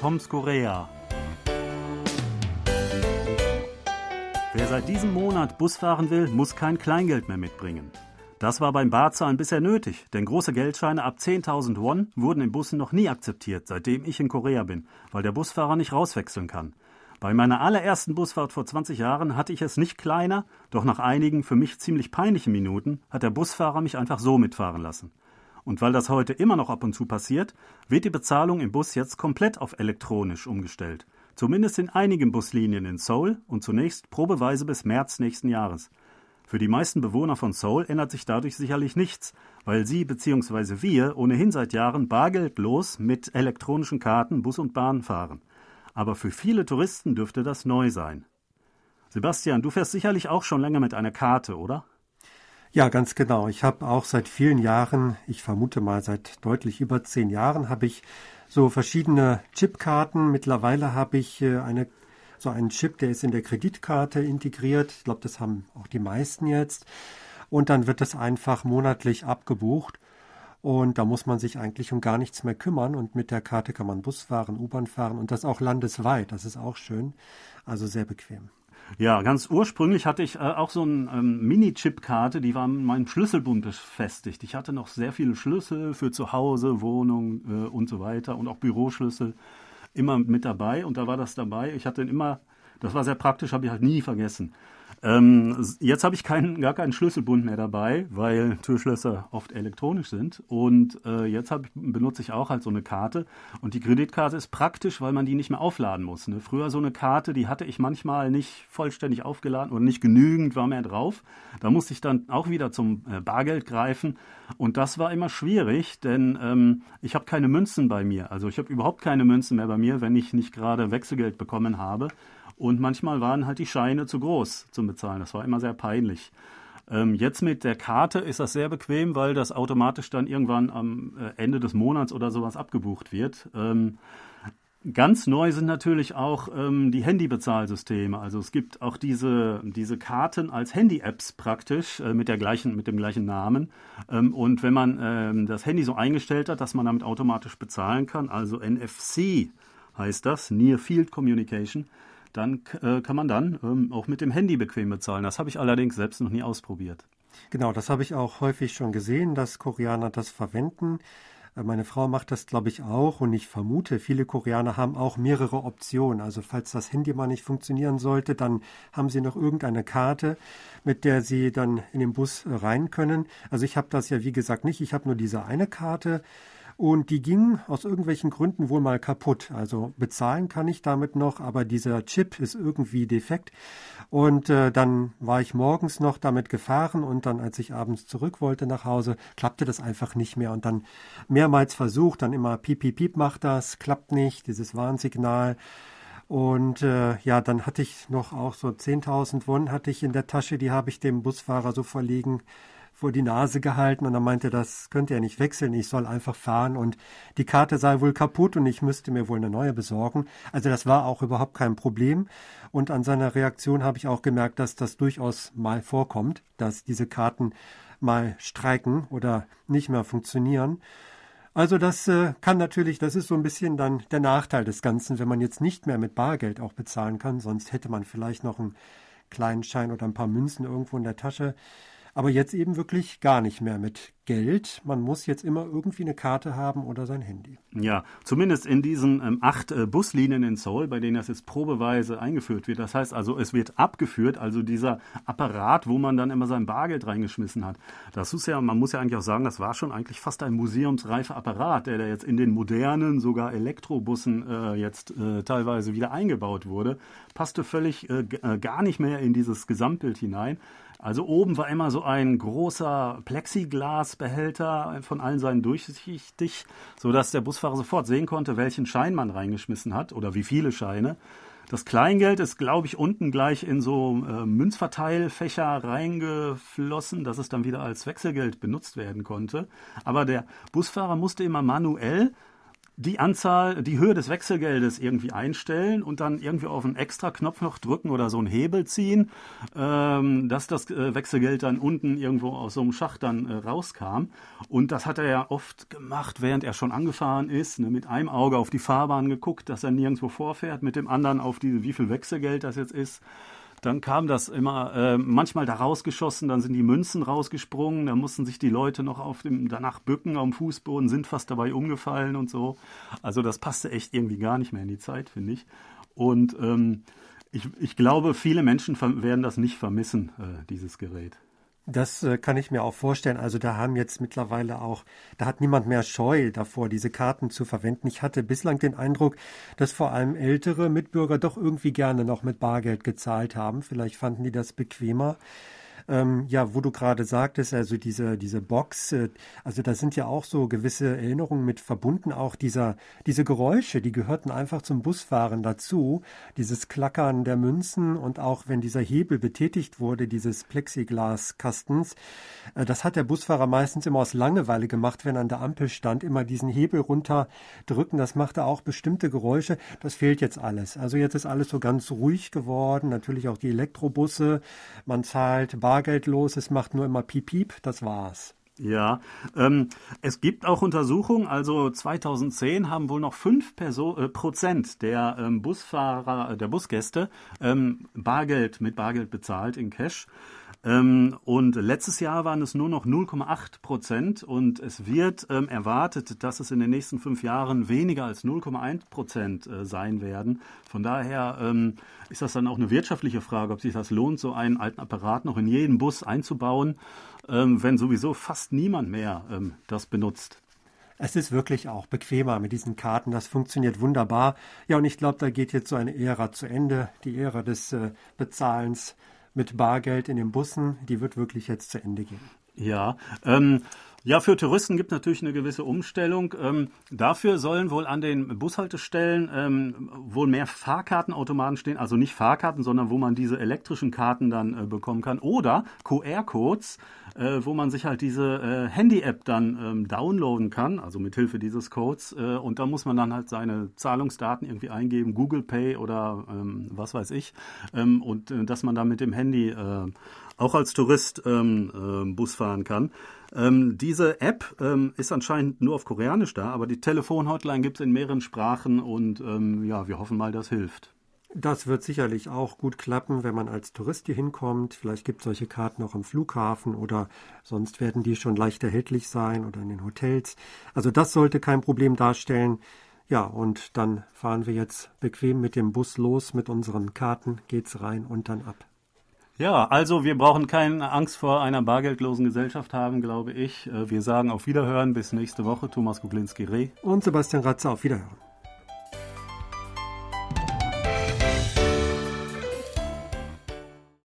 Toms Korea. Wer seit diesem Monat Bus fahren will, muss kein Kleingeld mehr mitbringen. Das war beim Barzahlen bisher nötig, denn große Geldscheine ab 10.000 Won wurden in Bussen noch nie akzeptiert, seitdem ich in Korea bin, weil der Busfahrer nicht rauswechseln kann. Bei meiner allerersten Busfahrt vor 20 Jahren hatte ich es nicht kleiner, doch nach einigen für mich ziemlich peinlichen Minuten hat der Busfahrer mich einfach so mitfahren lassen. Und weil das heute immer noch ab und zu passiert, wird die Bezahlung im Bus jetzt komplett auf elektronisch umgestellt. Zumindest in einigen Buslinien in Seoul und zunächst probeweise bis März nächsten Jahres. Für die meisten Bewohner von Seoul ändert sich dadurch sicherlich nichts, weil sie bzw. wir ohnehin seit Jahren bargeldlos mit elektronischen Karten Bus und Bahn fahren. Aber für viele Touristen dürfte das neu sein. Sebastian, du fährst sicherlich auch schon länger mit einer Karte, oder? Ja, ganz genau. Ich habe auch seit vielen Jahren, ich vermute mal seit deutlich über zehn Jahren, habe ich so verschiedene Chipkarten. Mittlerweile habe ich äh, eine so einen Chip, der ist in der Kreditkarte integriert. Ich glaube, das haben auch die meisten jetzt. Und dann wird das einfach monatlich abgebucht. Und da muss man sich eigentlich um gar nichts mehr kümmern. Und mit der Karte kann man Bus fahren, U-Bahn fahren und das auch landesweit. Das ist auch schön. Also sehr bequem. Ja, ganz ursprünglich hatte ich äh, auch so eine ähm, Mini-Chip-Karte, die war in meinem Schlüsselbund befestigt. Ich hatte noch sehr viele Schlüssel für zu Hause, Wohnung äh, und so weiter und auch Büroschlüssel immer mit dabei und da war das dabei. Ich hatte immer, das war sehr praktisch, habe ich halt nie vergessen. Ähm, jetzt habe ich keinen, gar keinen Schlüsselbund mehr dabei, weil Türschlösser oft elektronisch sind. Und äh, jetzt hab, benutze ich auch halt so eine Karte. Und die Kreditkarte ist praktisch, weil man die nicht mehr aufladen muss. Ne? Früher so eine Karte, die hatte ich manchmal nicht vollständig aufgeladen oder nicht genügend war mehr drauf. Da musste ich dann auch wieder zum äh, Bargeld greifen. Und das war immer schwierig, denn ähm, ich habe keine Münzen bei mir. Also ich habe überhaupt keine Münzen mehr bei mir, wenn ich nicht gerade Wechselgeld bekommen habe. Und manchmal waren halt die Scheine zu groß zum Bezahlen. Das war immer sehr peinlich. Ähm, jetzt mit der Karte ist das sehr bequem, weil das automatisch dann irgendwann am äh, Ende des Monats oder sowas abgebucht wird. Ähm, ganz neu sind natürlich auch ähm, die Handybezahlsysteme. Also es gibt auch diese, diese Karten als Handy-Apps praktisch äh, mit, der gleichen, mit dem gleichen Namen. Ähm, und wenn man ähm, das Handy so eingestellt hat, dass man damit automatisch bezahlen kann, also NFC heißt das, Near Field Communication, dann äh, kann man dann ähm, auch mit dem Handy bequem bezahlen. Das habe ich allerdings selbst noch nie ausprobiert. Genau, das habe ich auch häufig schon gesehen, dass Koreaner das verwenden. Äh, meine Frau macht das, glaube ich, auch und ich vermute, viele Koreaner haben auch mehrere Optionen. Also falls das Handy mal nicht funktionieren sollte, dann haben sie noch irgendeine Karte, mit der sie dann in den Bus rein können. Also ich habe das ja, wie gesagt, nicht. Ich habe nur diese eine Karte. Und die ging aus irgendwelchen Gründen wohl mal kaputt. Also bezahlen kann ich damit noch, aber dieser Chip ist irgendwie defekt. Und äh, dann war ich morgens noch damit gefahren und dann, als ich abends zurück wollte nach Hause, klappte das einfach nicht mehr. Und dann mehrmals versucht, dann immer piep, piep, piep macht das, klappt nicht, dieses Warnsignal. Und äh, ja, dann hatte ich noch auch so 10.000 Won hatte ich in der Tasche, die habe ich dem Busfahrer so verlegen vor die Nase gehalten und er meinte, das könnte er nicht wechseln, ich soll einfach fahren und die Karte sei wohl kaputt und ich müsste mir wohl eine neue besorgen. Also das war auch überhaupt kein Problem und an seiner Reaktion habe ich auch gemerkt, dass das durchaus mal vorkommt, dass diese Karten mal streiken oder nicht mehr funktionieren. Also das äh, kann natürlich, das ist so ein bisschen dann der Nachteil des Ganzen, wenn man jetzt nicht mehr mit Bargeld auch bezahlen kann. Sonst hätte man vielleicht noch einen kleinen Schein oder ein paar Münzen irgendwo in der Tasche. Aber jetzt eben wirklich gar nicht mehr mit Geld. Man muss jetzt immer irgendwie eine Karte haben oder sein Handy. Ja, zumindest in diesen ähm, acht äh, Buslinien in Seoul, bei denen das jetzt probeweise eingeführt wird. Das heißt also, es wird abgeführt, also dieser Apparat, wo man dann immer sein Bargeld reingeschmissen hat. Das ist ja, man muss ja eigentlich auch sagen, das war schon eigentlich fast ein museumsreifer Apparat, der da jetzt in den modernen, sogar Elektrobussen äh, jetzt äh, teilweise wieder eingebaut wurde. Passte völlig äh, äh, gar nicht mehr in dieses Gesamtbild hinein. Also oben war immer so ein großer Plexiglasbehälter von allen Seiten durchsichtig, sodass der Busfahrer sofort sehen konnte, welchen Schein man reingeschmissen hat oder wie viele Scheine. Das Kleingeld ist, glaube ich, unten gleich in so äh, Münzverteilfächer reingeflossen, dass es dann wieder als Wechselgeld benutzt werden konnte. Aber der Busfahrer musste immer manuell die Anzahl, die Höhe des Wechselgeldes irgendwie einstellen und dann irgendwie auf einen Extra-Knopf noch drücken oder so einen Hebel ziehen, ähm, dass das äh, Wechselgeld dann unten irgendwo aus so einem Schacht dann äh, rauskam. Und das hat er ja oft gemacht, während er schon angefahren ist, ne, mit einem Auge auf die Fahrbahn geguckt, dass er nirgendwo vorfährt, mit dem anderen auf die, wie viel Wechselgeld das jetzt ist. Dann kam das immer äh, manchmal da rausgeschossen, dann sind die Münzen rausgesprungen, da mussten sich die Leute noch auf dem danach bücken am Fußboden, sind fast dabei umgefallen und so. Also das passte echt irgendwie gar nicht mehr in die Zeit, finde ich. Und ähm, ich, ich glaube, viele Menschen werden das nicht vermissen, äh, dieses Gerät. Das äh, kann ich mir auch vorstellen. Also da haben jetzt mittlerweile auch, da hat niemand mehr Scheu davor, diese Karten zu verwenden. Ich hatte bislang den Eindruck, dass vor allem ältere Mitbürger doch irgendwie gerne noch mit Bargeld gezahlt haben. Vielleicht fanden die das bequemer. Ähm, ja, wo du gerade sagtest, also diese, diese Box, äh, also da sind ja auch so gewisse Erinnerungen mit verbunden, auch dieser, diese Geräusche, die gehörten einfach zum Busfahren dazu, dieses Klackern der Münzen und auch wenn dieser Hebel betätigt wurde, dieses Plexiglaskastens, äh, das hat der Busfahrer meistens immer aus Langeweile gemacht, wenn er an der Ampel stand, immer diesen Hebel runterdrücken, das machte auch bestimmte Geräusche, das fehlt jetzt alles. Also jetzt ist alles so ganz ruhig geworden, natürlich auch die Elektrobusse, man zahlt bar bargeldlos, es macht nur immer Piep, Piep, das war's. Ja, ähm, es gibt auch Untersuchungen, also 2010 haben wohl noch 5 Perso äh, Prozent der ähm, Busfahrer, der Busgäste ähm, Bargeld mit Bargeld bezahlt in Cash. Ähm, und letztes Jahr waren es nur noch 0,8 Prozent und es wird ähm, erwartet, dass es in den nächsten fünf Jahren weniger als 0,1 Prozent äh, sein werden. Von daher ähm, ist das dann auch eine wirtschaftliche Frage, ob sich das lohnt, so einen alten Apparat noch in jeden Bus einzubauen, wenn sowieso fast niemand mehr das benutzt. Es ist wirklich auch bequemer mit diesen Karten. Das funktioniert wunderbar. Ja, und ich glaube, da geht jetzt so eine Ära zu Ende. Die Ära des äh, Bezahlens mit Bargeld in den Bussen, die wird wirklich jetzt zu Ende gehen. Ja, ähm, ja, für Touristen gibt natürlich eine gewisse Umstellung. Ähm, dafür sollen wohl an den Bushaltestellen ähm, wohl mehr Fahrkartenautomaten stehen, also nicht Fahrkarten, sondern wo man diese elektrischen Karten dann äh, bekommen kann oder QR-Codes, äh, wo man sich halt diese äh, Handy-App dann ähm, downloaden kann, also mit Hilfe dieses Codes. Äh, und da muss man dann halt seine Zahlungsdaten irgendwie eingeben, Google Pay oder ähm, was weiß ich, ähm, und äh, dass man dann mit dem Handy äh, auch als Tourist ähm, äh, Bus fahren kann. Ähm, diese App ähm, ist anscheinend nur auf Koreanisch da, aber die Telefonhotline gibt es in mehreren Sprachen und ähm, ja, wir hoffen mal, das hilft. Das wird sicherlich auch gut klappen, wenn man als Tourist hier hinkommt. Vielleicht gibt es solche Karten auch am Flughafen oder sonst werden die schon leicht erhältlich sein oder in den Hotels. Also das sollte kein Problem darstellen. Ja, und dann fahren wir jetzt bequem mit dem Bus los, mit unseren Karten geht's rein und dann ab. Ja, also wir brauchen keine Angst vor einer bargeldlosen Gesellschaft haben, glaube ich. Äh, wir sagen auf Wiederhören bis nächste Woche. Thomas Kuglinski-Reh. Und Sebastian Ratzer auf Wiederhören.